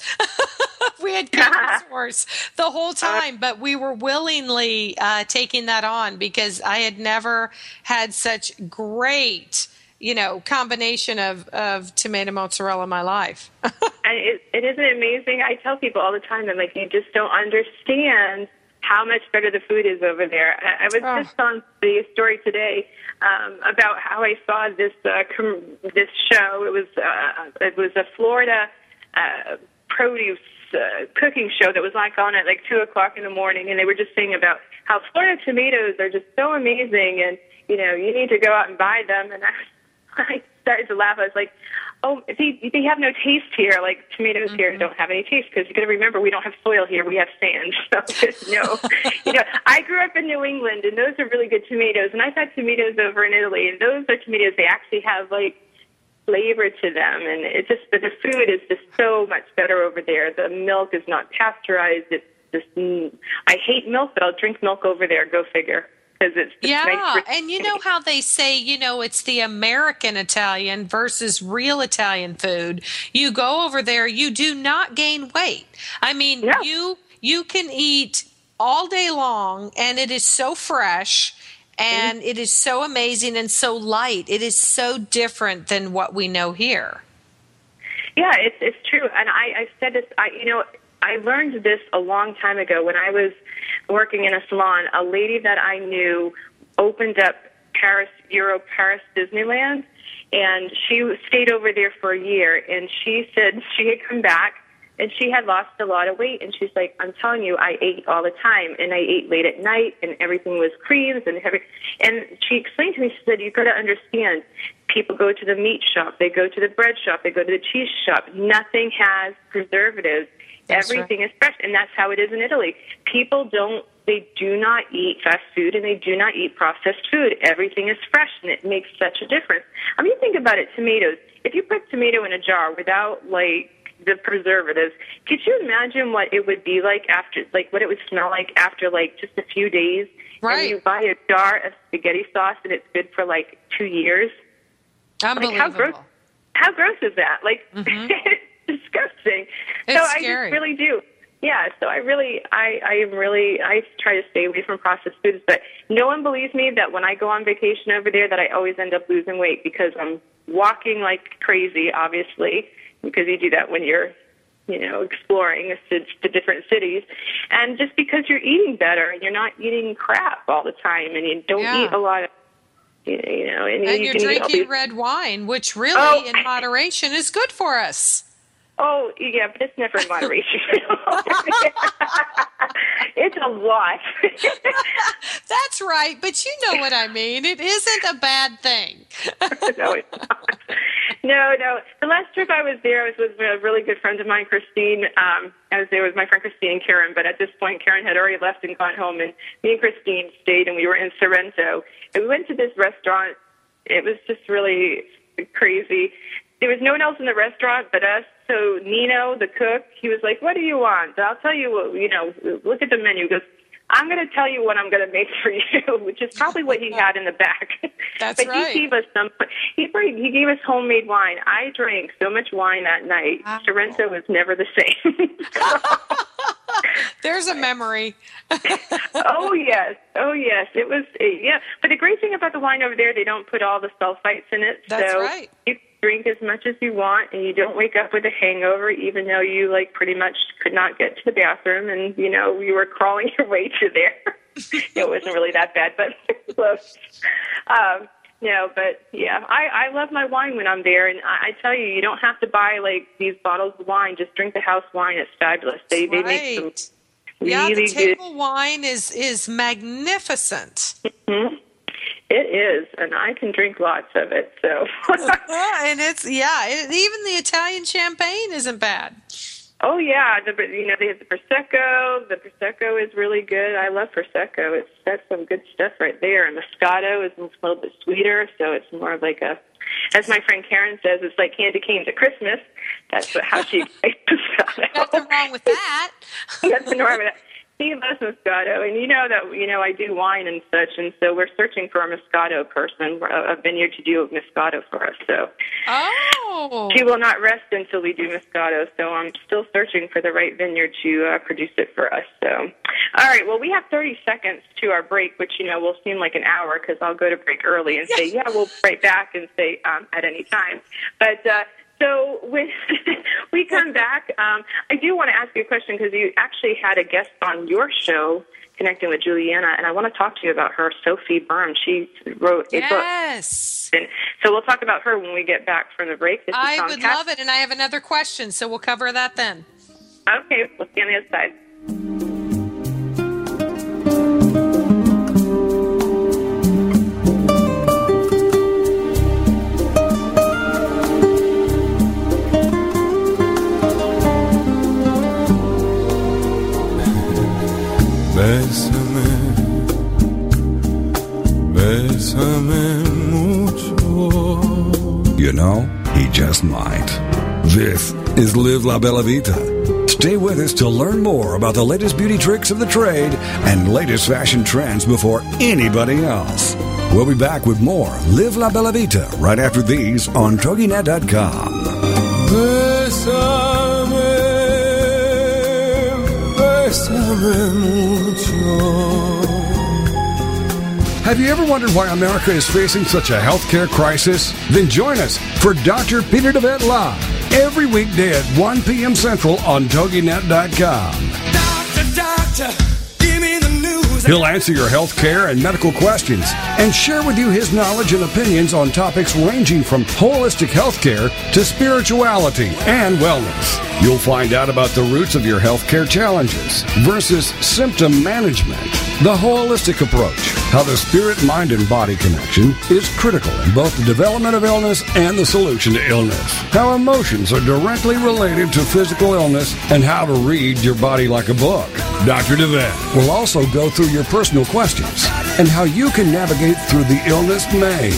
we had sores the whole time, but we were willingly uh, taking that on because I had never had such great, you know, combination of, of tomato mozzarella in my life. And it, it isn't amazing. I tell people all the time, I'm like, you just don't understand how much better the food is over there. I, I was Oh. just on the story today um, about how I saw this uh, com- this show. It was uh, it was a Florida uh, produce uh, cooking show that was like on at like two o'clock in the morning, and they were just saying about how Florida tomatoes are just so amazing, and you know you need to go out and buy them. And I, I started to laugh. I was like, oh, they they have no taste here. Like tomatoes here don't have any taste because you got to remember we don't have soil here. We have sand. So just no, you know. I grew up in New England, and those are really good tomatoes. And I've had tomatoes over in Italy, and those are tomatoes. They actually have like flavor to them, and it just the, the food is just so much better over there. The milk is not pasteurized. It's just mm, I hate milk, but I'll drink milk over there. Go figure. Because it's Yeah, and you know how they say, you know, it's the American Italian versus real Italian food. You go over there, you do not gain weight. I mean, Yeah. you you can eat all day long and it is so fresh mm-hmm. and it is so amazing and so light. It is so different than what we know here. Yeah, it's it's true, and I I said this. I you know I learned this a long time ago when I was working in a salon. A lady that I knew opened up Paris Euro Paris Disneyland, and she stayed over there for a year. And she said she had come back and she had lost a lot of weight and she's like i'm telling you i ate all the time and i ate late at night and everything was creams and every and she explained to me she said you've got to understand people go to the meat shop they go to the bread shop they go to the cheese shop nothing has preservatives That's everything is fresh and that's how it is in italy people don't they do not eat fast food and they do not eat processed food everything is fresh and it makes such a difference i mean think about it tomatoes if you put tomato in a jar without like the preservatives. Could you imagine what it would be like after, like what it would smell like after like just a few days? Right. And you buy a jar of spaghetti sauce and it's good for like two years. Unbelievable. Like how gross? How gross is that? Like it's mm-hmm. disgusting. so It's I just really do. Yeah, so I really, I, I am really, I try to stay away from processed foods. But no one believes me that when I go on vacation over there, that I always end up losing weight because I'm walking like crazy, obviously, because you do that when you're, you know, exploring the, different cities, and just because you're eating better and you're not eating crap all the time, and you don't Yeah. eat a lot of, you know, and, and you eat drinking these red wine, which really, Oh. in moderation, is good for us. Oh, yeah, but it's never in moderation. it's a lot. That's right, but you know what I mean. It isn't a bad thing. no, it's not. No, no. The last trip I was there, I was with a really good friend of mine, Christine. Um, I was there with my friend Christine and Karen, but at this point, Karen had already left and gone home, and me and Christine stayed, and we were in Sorrento. And we went to this restaurant. It was just really crazy. There was no one else in the restaurant but us. So Nino, the cook, he was like, "What do you want?" I'll tell you. What, you know, look at the menu. He goes, "I'm going to tell you what I'm going to make for you," which is probably what he had in the back. That's but right. he gave us some. He he gave us homemade wine. I drank so much wine that night. Wow. Sorrento was never the same. There's a memory. oh yes, oh yes, it was. Yeah, but the great thing about the wine over there, they don't put all the sulfites in it. That's so right. You drink as much as you want, and you don't wake up with a hangover, even though you like pretty much could not get to the bathroom, and you know you were crawling your way to there. it wasn't really that bad, but close. Um, no, but yeah, I I love my wine when I'm there, and I, I tell you, you don't have to buy like these bottles of wine. Just drink the house wine; it's fabulous. They they make some right. Yeah, really the good. table wine is is magnificent. It is, and I can drink lots of it. So, and it's yeah, it, even the Italian champagne isn't bad. oh yeah, the you know they have the prosecco. The prosecco is really good. I love prosecco. It's that's some good stuff right there. And Moscato is a little bit sweeter, so it's more of like a, as my friend Karen says, it's like candy canes at Christmas. That's what, how she likes Moscato. Nothing wrong with that. That's the norm. He loves Moscato, and you know that you know I do wine and such, and so we're searching for a Moscato person, a a vineyard to do Moscato for us. So Oh, she will not rest until we do Moscato. So I'm still searching for the right vineyard to uh, produce it for us. So, all right. Well, we have 30 seconds to our break, which you know will seem like an hour because I'll go to break early and say, yeah, we'll be right back and say um, at any time. But uh, so when we come back, um, I do want to ask you a question because you actually had a guest on your show connecting with Julianna, and I want to talk to you about her, Sophy Byrne. She wrote a book. yes. And so we'll talk about her when we get back from the break. This is I would Cass- love it, and I have another question, so we'll cover that then. Okay, we'll see you on the other side. You know, he just might. This is Live La Bella Vita. Stay with us to learn more about the latest beauty tricks of the trade and latest fashion trends before anybody else. We'll be back with more Live La Bella Vita right after these on TogiNet.com. Bésame, bésame mucho. Have you ever wondered why America is facing such a healthcare crisis? Then join us for Dr. Peter DeVette Live every weekday at 1 p.m. Central on TogiNet.com. Doctor, doctor, He'll answer your health care and medical questions and share with you his knowledge and opinions on topics ranging from holistic health care to spirituality and wellness. You'll find out about the roots of your healthcare challenges versus symptom management, the holistic approach, how the spirit, mind, and body connection is critical in both the development of illness and the solution to illness, how emotions are directly related to physical illness, and how to read your body like a book. Dr. DeVette will also go through your personal questions and how you can navigate through the illness maze.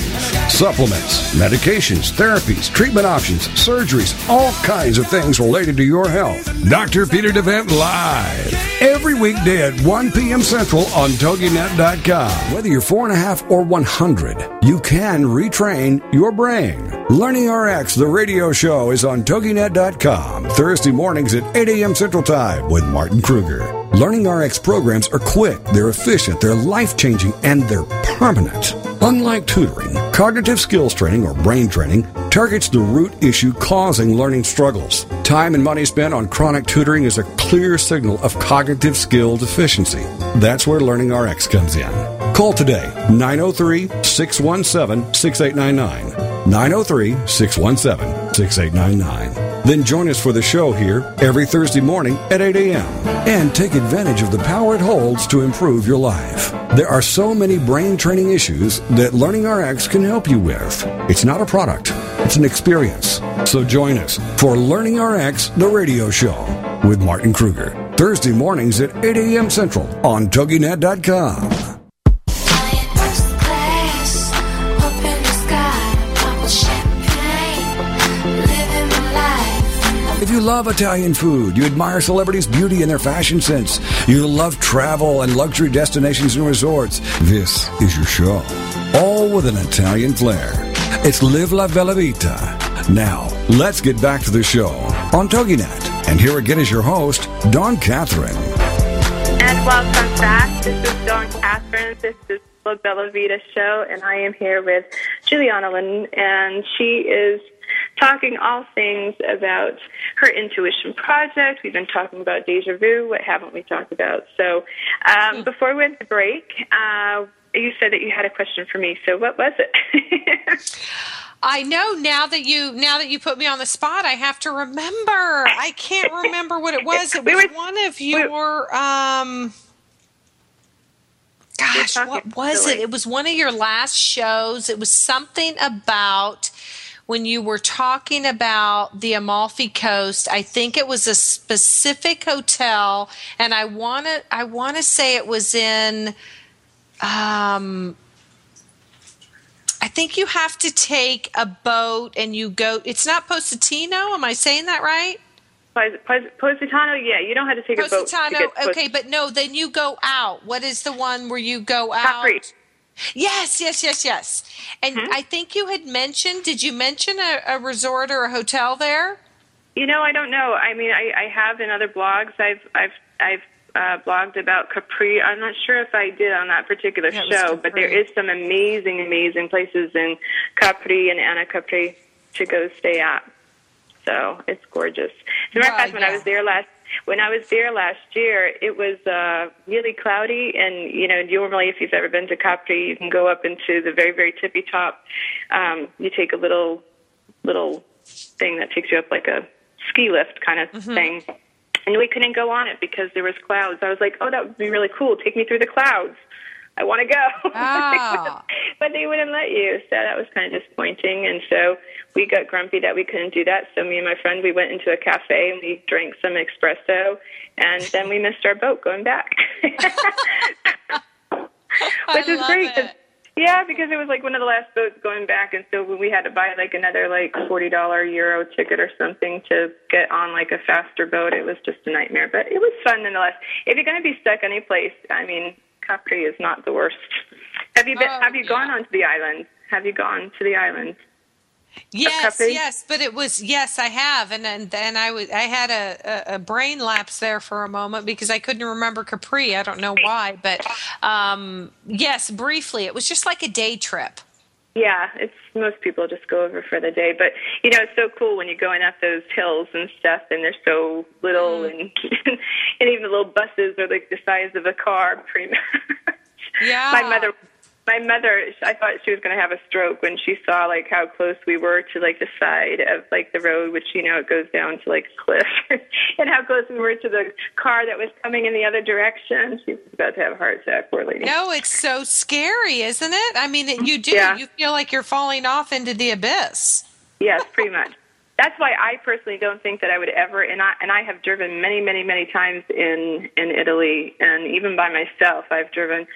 Supplements, medications, therapies, treatment options, surgeries, all kinds of things related to your health. Dr. Peter DeVette Live. Every weekday at 1 p.m. Central on TogiNet.com. Whether you're four and a half or 100, you can retrain your brain. Learning RX, the radio show, is on TogiNet.com Thursday mornings at 8 a.m. Central Time with Martin Kruger. Learning RX programs are quick, they're efficient, they're life changing, and they're permanent. Unlike tutoring, cognitive skills training or brain training targets the root issue causing learning struggles. Time and money spent on chronic tutoring is a clear signal of cognitive skill deficiency. That's where Learning RX comes in. Call today 903 617 6899. 903 617 6899. Then join us for the show here every Thursday morning at 8 a.m. and take advantage of the power it holds to improve your life. There are so many brain training issues that Learning RX can help you with. It's not a product, it's an experience. So join us for Learning RX, the radio show with Martin Kruger. Thursday mornings at 8 a.m. Central on TogiNet.com. If you love Italian food, you admire celebrities' beauty and their fashion sense, you love travel and luxury destinations and resorts, this is your show. All with an Italian flair. It's Live La Bella Vita. Now, let's get back to the show on TogiNet. And here again is your host, Dawn Catherine. And welcome back. This is Dawn Catherine. This is La Bella Vita show, and I am here with Julianna Lynn, and she is talking all things about her intuition project. We've been talking about deja vu. What haven't we talked about? So, um, before we went to break, uh, you said that you had a question for me. So, what was it? I know now that you now that you put me on the spot, I have to remember. I can't remember what it was. It was We were- one of your um gosh, what was silly. it? It was one of your last shows. It was something about when you were talking about the Amalfi Coast. I think it was a specific hotel and I want to I want to say it was in um I think you have to take a boat and you go. It's not Positano. Am I saying that right? Pos- Pos- Positano, yeah, you don't have to take a boat. Positano. Okay, but no. Then you go out. What is the one where you go out? Capri. Yes, yes, yes, yes. And Mm-hmm. I think you had mentioned. Did you mention a, a resort or a hotel there? You know, I don't know. I mean, I, I have in other blogs. I've I've I've uh, blogged about Capri. I'm not sure if I did on that particular Yeah, show, but there is some amazing, amazing places in Capri and Anacapri to go stay at. So it's gorgeous. As a matter of fact, when I was there last when I was there last year, it was uh, really cloudy, and you know, normally if you've ever been to Capri, you can go up into the very, very tippy top. Um, you take a little little thing that takes you up like a ski lift kind of Mm-hmm. thing. And we couldn't go on it because there was clouds. I was like, "Oh, that would be really cool. Take me through the clouds. I want to go." Ah. but they wouldn't let you. So that was kind of disappointing. And so we got grumpy that we couldn't do that. So me and my friend, we went into a cafe and we drank some espresso, and then we missed our boat going back. Which is great. great. 'cause- it. yeah, because it was like one of the last boats going back, and so we had to buy like another like forty dollar euro ticket or something to get on like a faster boat. It was just a nightmare, but it was fun nonetheless. If you're going to be stuck any place, I mean, Capri is not the worst. Have you been? Oh, have you yeah. gone onto the island? Have you gone to the island? Yes, yes, but it was yes, I have, and and, and I was I had a, a, a brain lapse there for a moment because I couldn't remember Capri. I don't know why, but um, yes, briefly, it was just like a day trip. Yeah, it's most people just go over for the day, but you know it's so cool when you're going up those hills and stuff, and they're so little, mm. and and even the little buses are like the size of a car, pretty much. Yeah. My mother my mother i thought she was going to have a stroke when she saw like how close we were to like the side of like the road which you know it goes down to like a cliff and how close we were to the car that was coming in the other direction she was about to have a heart attack poor lady No, it's so scary, isn't it? I mean, you do. Yeah. You feel like you're falling off into the abyss. Yes, pretty much. That's why I personally don't think that I would ever, and I and I have driven many, many, many times in in Italy, and even by myself, I've driven,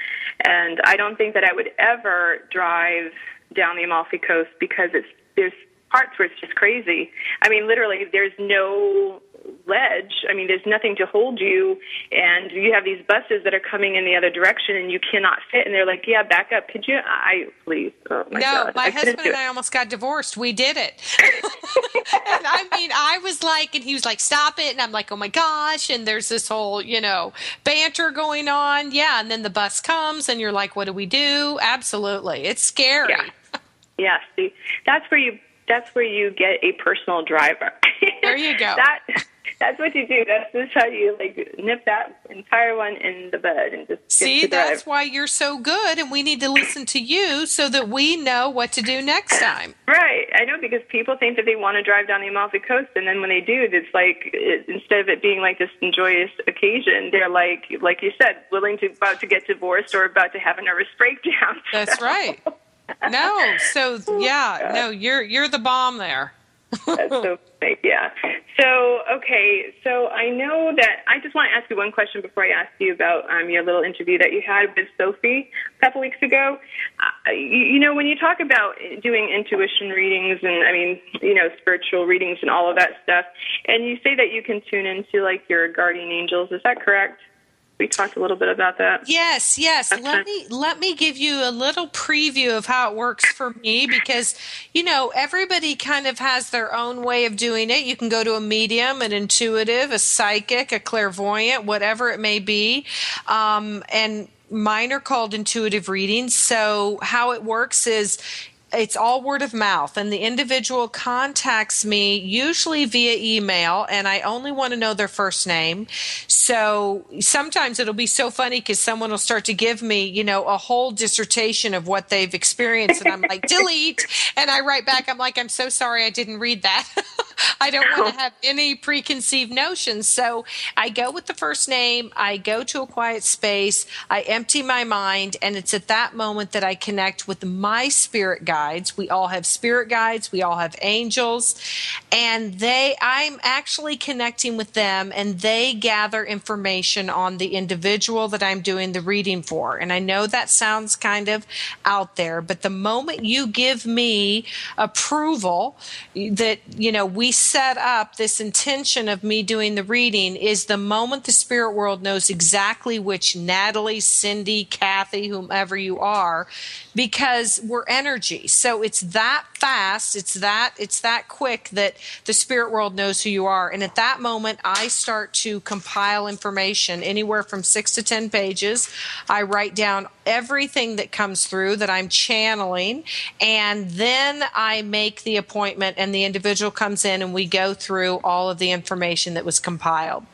and I don't think that I would ever drive down the Amalfi Coast because it's there's parts where it's just crazy. I mean, literally, there's no ledge. I mean, there's nothing to hold you, and you have these buses that are coming in the other direction, and you cannot fit. And they're like, "Yeah, back up. Could you? I please." Oh my no, God. my I husband and. I almost got divorced. We did it. and I mean, I was like, and he was like, stop it. And I'm like, oh my gosh. And there's this whole, you know, banter going on. Yeah. And then the bus comes and you're like, what do we do? Absolutely. It's scary. Yeah. Yeah, see, that's where you that's where you get a personal driver. There you go. that that's what you do. That's just how you like nip that entire one in the bud and just See, that's why you're so good. And we need to listen to you so that we know what to do next time. Right, I know because people think that they want to drive down the Amalfi Coast, and then when they do, it's like it, instead of it being like this joyous occasion, they're like, like you said, willing to about to get divorced or about to have a nervous breakdown. That's right. No. So yeah, no, you're you're the bomb there. That's so funny. Yeah. So okay. So I know that I just want to ask you one question before I ask you about um, your little interview that you had with Sophy a couple weeks ago. Uh, you, you know, when you talk about doing intuition readings and I mean, you know, spiritual readings and all of that stuff, and you say that you can tune into like your guardian angels. Is that correct? We talked a little bit about that. Yes, yes. Let me let me give you a little preview of how it works for me because you know everybody kind of has their own way of doing it. You can go to a medium, an intuitive, a psychic, a clairvoyant, whatever it may be, um, and mine are called intuitive readings. So how it works is it's all word of mouth and the individual contacts me usually via email and i only want to know their first name. So sometimes it'll be so funny because someone will start to give me you know a whole dissertation of what they've experienced and i'm like delete and i write back i'm like i'm so sorry i didn't read that i don't want to have any preconceived notions. So i go with the first name. I go to a quiet space. I empty my mind. And it's at that moment that i connect with my spirit guides. We all have spirit guides. We all have angels. And they i'm actually connecting with them and they gather information on the individual that i'm doing the reading for. And i know that sounds kind of out there but the moment you give me approval that you know we set up this intention of me doing the reading is the moment the spirit world knows exactly which natalie cindy kathy whomever you are because we're energy. So it's that fast it's that it's that quick that the spirit world knows who you are. And at that moment i start to compile information anywhere from 6 to 10 pages. I write down everything that comes through that i'm channeling and then i make the appointment and the individual comes in and we go through all of the information that was compiled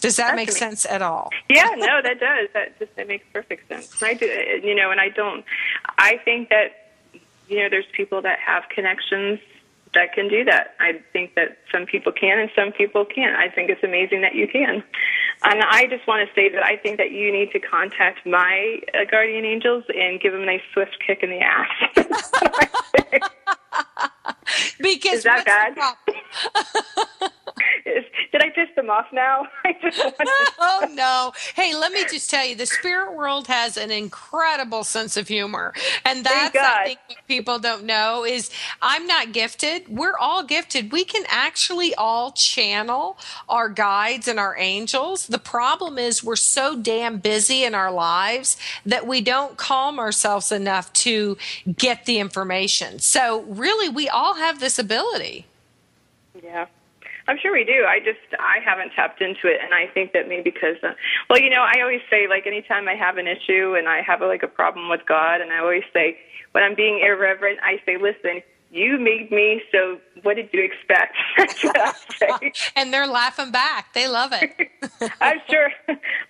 does that make sense at all yeah, no, that does. That just that makes perfect sense. I do, you know, and I don't. I think that you know, there's people that have connections that can do that. I think that some people can and some people can't. I think it's amazing that you can. And I just want to say that I think that you need to contact my uh, guardian angels and give them a nice swift kick in the ass. because Is that bad? Did I piss them off now? I just want to oh no. Hey let me just tell you the spirit world has an incredible sense of humor. And that's i think what people don't know is i'm not gifted. We're all gifted. We can actually all channel our guides and our angels. The problem is we're so damn busy in our lives that we don't calm ourselves enough to get the information. So really we all have this ability. Yeah. I'm sure we do. I just I haven't tapped into it, and I think that maybe because, uh, well, you know, I always say like anytime I have an issue and I have a, like a problem with God, and I always say when I'm being irreverent, I say, listen, you made me, so what did you expect? That's what I say. and they're laughing back. They love it. I'm sure.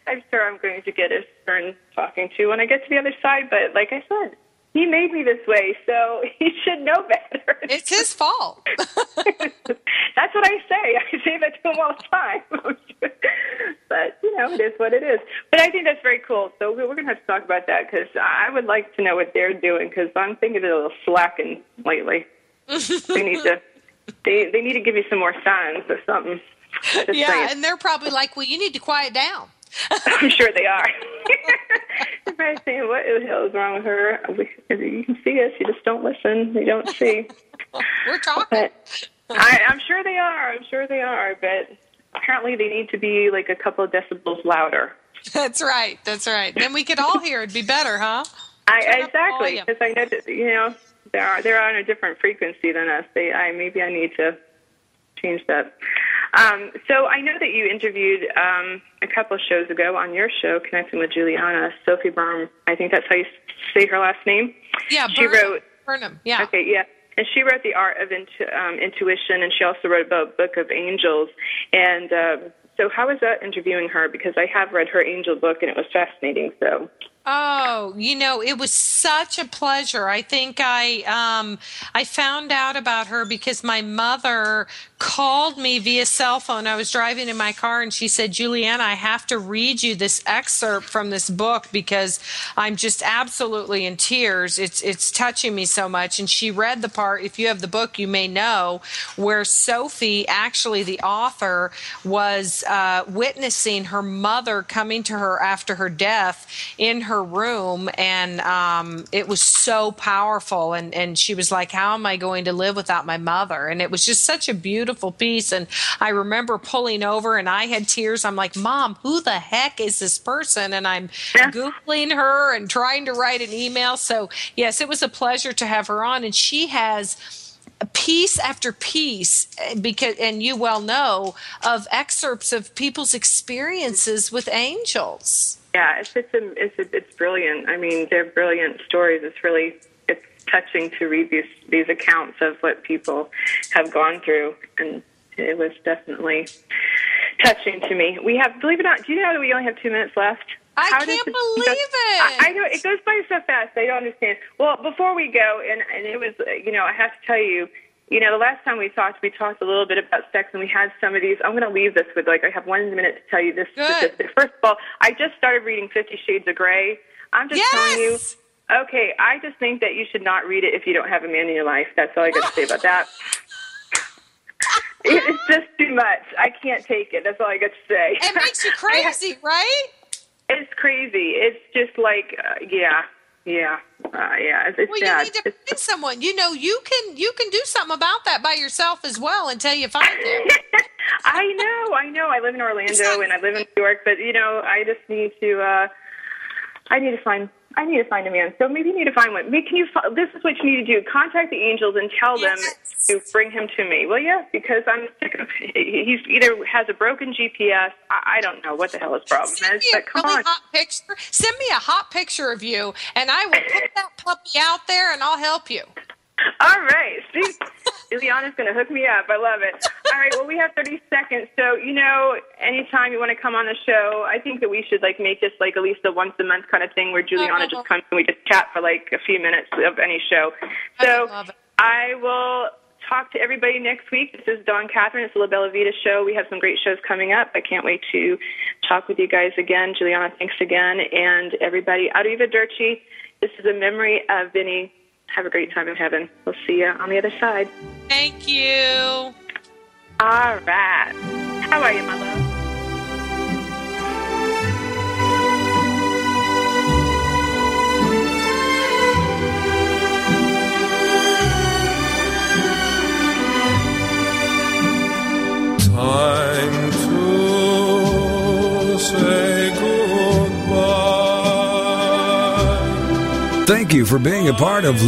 I'm sure I'm going to get a stern talking to when I get to the other side. But like I said, he made me this way, so he should know better. It's his fault. That's what I say. I say that to him all the time. but you know, it is what it is. But I think that's very cool. So we're going to have to talk about that because I would like to know what they're doing because I'm thinking they're a little slacking lately. they need to. They they need to give me some more signs or something. Just yeah, saying. and they're probably like, "Well, you need to quiet down." I'm sure they are. They're probably saying, "What the hell is wrong with her?" We, You can see us, you just don't listen. You don't see. We're talking. But I, I'm sure they are. I'm sure they are. But apparently, they need to be like a couple of decibels louder. That's right. That's right. Then we could all hear. It'd be better, huh? I Turn up the exactly because I know that you know they're they're on a different frequency than us. They I maybe I need to change that. Um, so I know that you interviewed um, a couple of shows ago on your show, connecting with Julianna Sophy Berm. I think that's how you say her last name. Yeah. She Burnham. wrote Burnham. Yeah. Okay, yeah. And she wrote The Art of Intu- um, Intuition, and she also wrote a book of angels. And um, so, how was that interviewing her? Because I have read her angel book, and it was fascinating. So, Oh, you know, it was such a pleasure. I think I um I found out about her because my mother called me via cell phone. I was driving in my car and she said, "Julianna, I have to read you this excerpt from this book because I'm just absolutely in tears. It's it's touching me so much." And she read the part, if you have the book, you may know, where Sophy, actually the author, was uh, witnessing her mother coming to her after her death in her room and um, it was so powerful and, and she was like how am i going to live without my mother? And it was just such a beautiful piece and i remember pulling over and i had tears. I'm like mom who the heck is this person? And i'm Yeah. googling her and trying to write an email. So yes it was a pleasure to have her on and she has piece after piece eh, because and you well know of excerpts of people's experiences with angels yeah, it's um, it's a, it's a, it's brilliant. I mean, they're brilliant stories. It's really it's touching to read these these accounts of what people have gone through, and it was definitely touching to me. We have, believe it or not, do you know that we only have two minutes left? I How can't it- believe it. I, I know it goes by so fast. I don't understand. Well, before we go, and and it was, you know, I have to tell you, you know, the last time we talked, we talked a little bit about sex, and we had some of these. I'm going to leave this with like I have one minute to tell you this Good. statistic. First of all, I just started reading Fifty Shades of Grey. I'm just telling you. Okay, I just think that you should not read it if you don't have a man in your life. That's all I got to say about that. It's just too much. I can't take it. That's all I got to say. it makes you crazy right it's crazy. It's just like, uh, yeah, yeah, uh, yeah. It's, it's well you sad. need to find someone you know you can you can do something about that by yourself as well until you find it I know, I know. I live in Orlando and I live in New York, but you know, I just need to. uh I need to find. I need to find a man. So maybe you need to find one. Maybe can you? This is what you need to do. Contact the angels and tell them Yes. to bring him to me. Will you? Because I'm sick of. He's either has a broken GPS. I, I don't know what the hell his problem Send is. me a But come really on. hot picture. Send me a hot picture of you, and I will put that puppy out there, and I'll help you. All right. See, Ileana's going to hook me up. I love it. All right. Well, we have 30 seconds. So, you know, anytime you want to come on the show, I think that we should, like, make this, like, at least a once a month kind of thing where Julianna just comes and we just chat for, like, a few minutes of any show. So, it. I will talk to everybody next week. This is Dawn Catherine. It's the La Bella Vita show. We have some great shows coming up. I can't wait to talk with you guys again. Julianna, thanks again. And everybody, Arrivederci. This is a memory of Vinny. Have a great time in heaven. We'll see you on the other side. Thank you. All right. How are you, my love? Time to say goodbye. Thank you for being a part of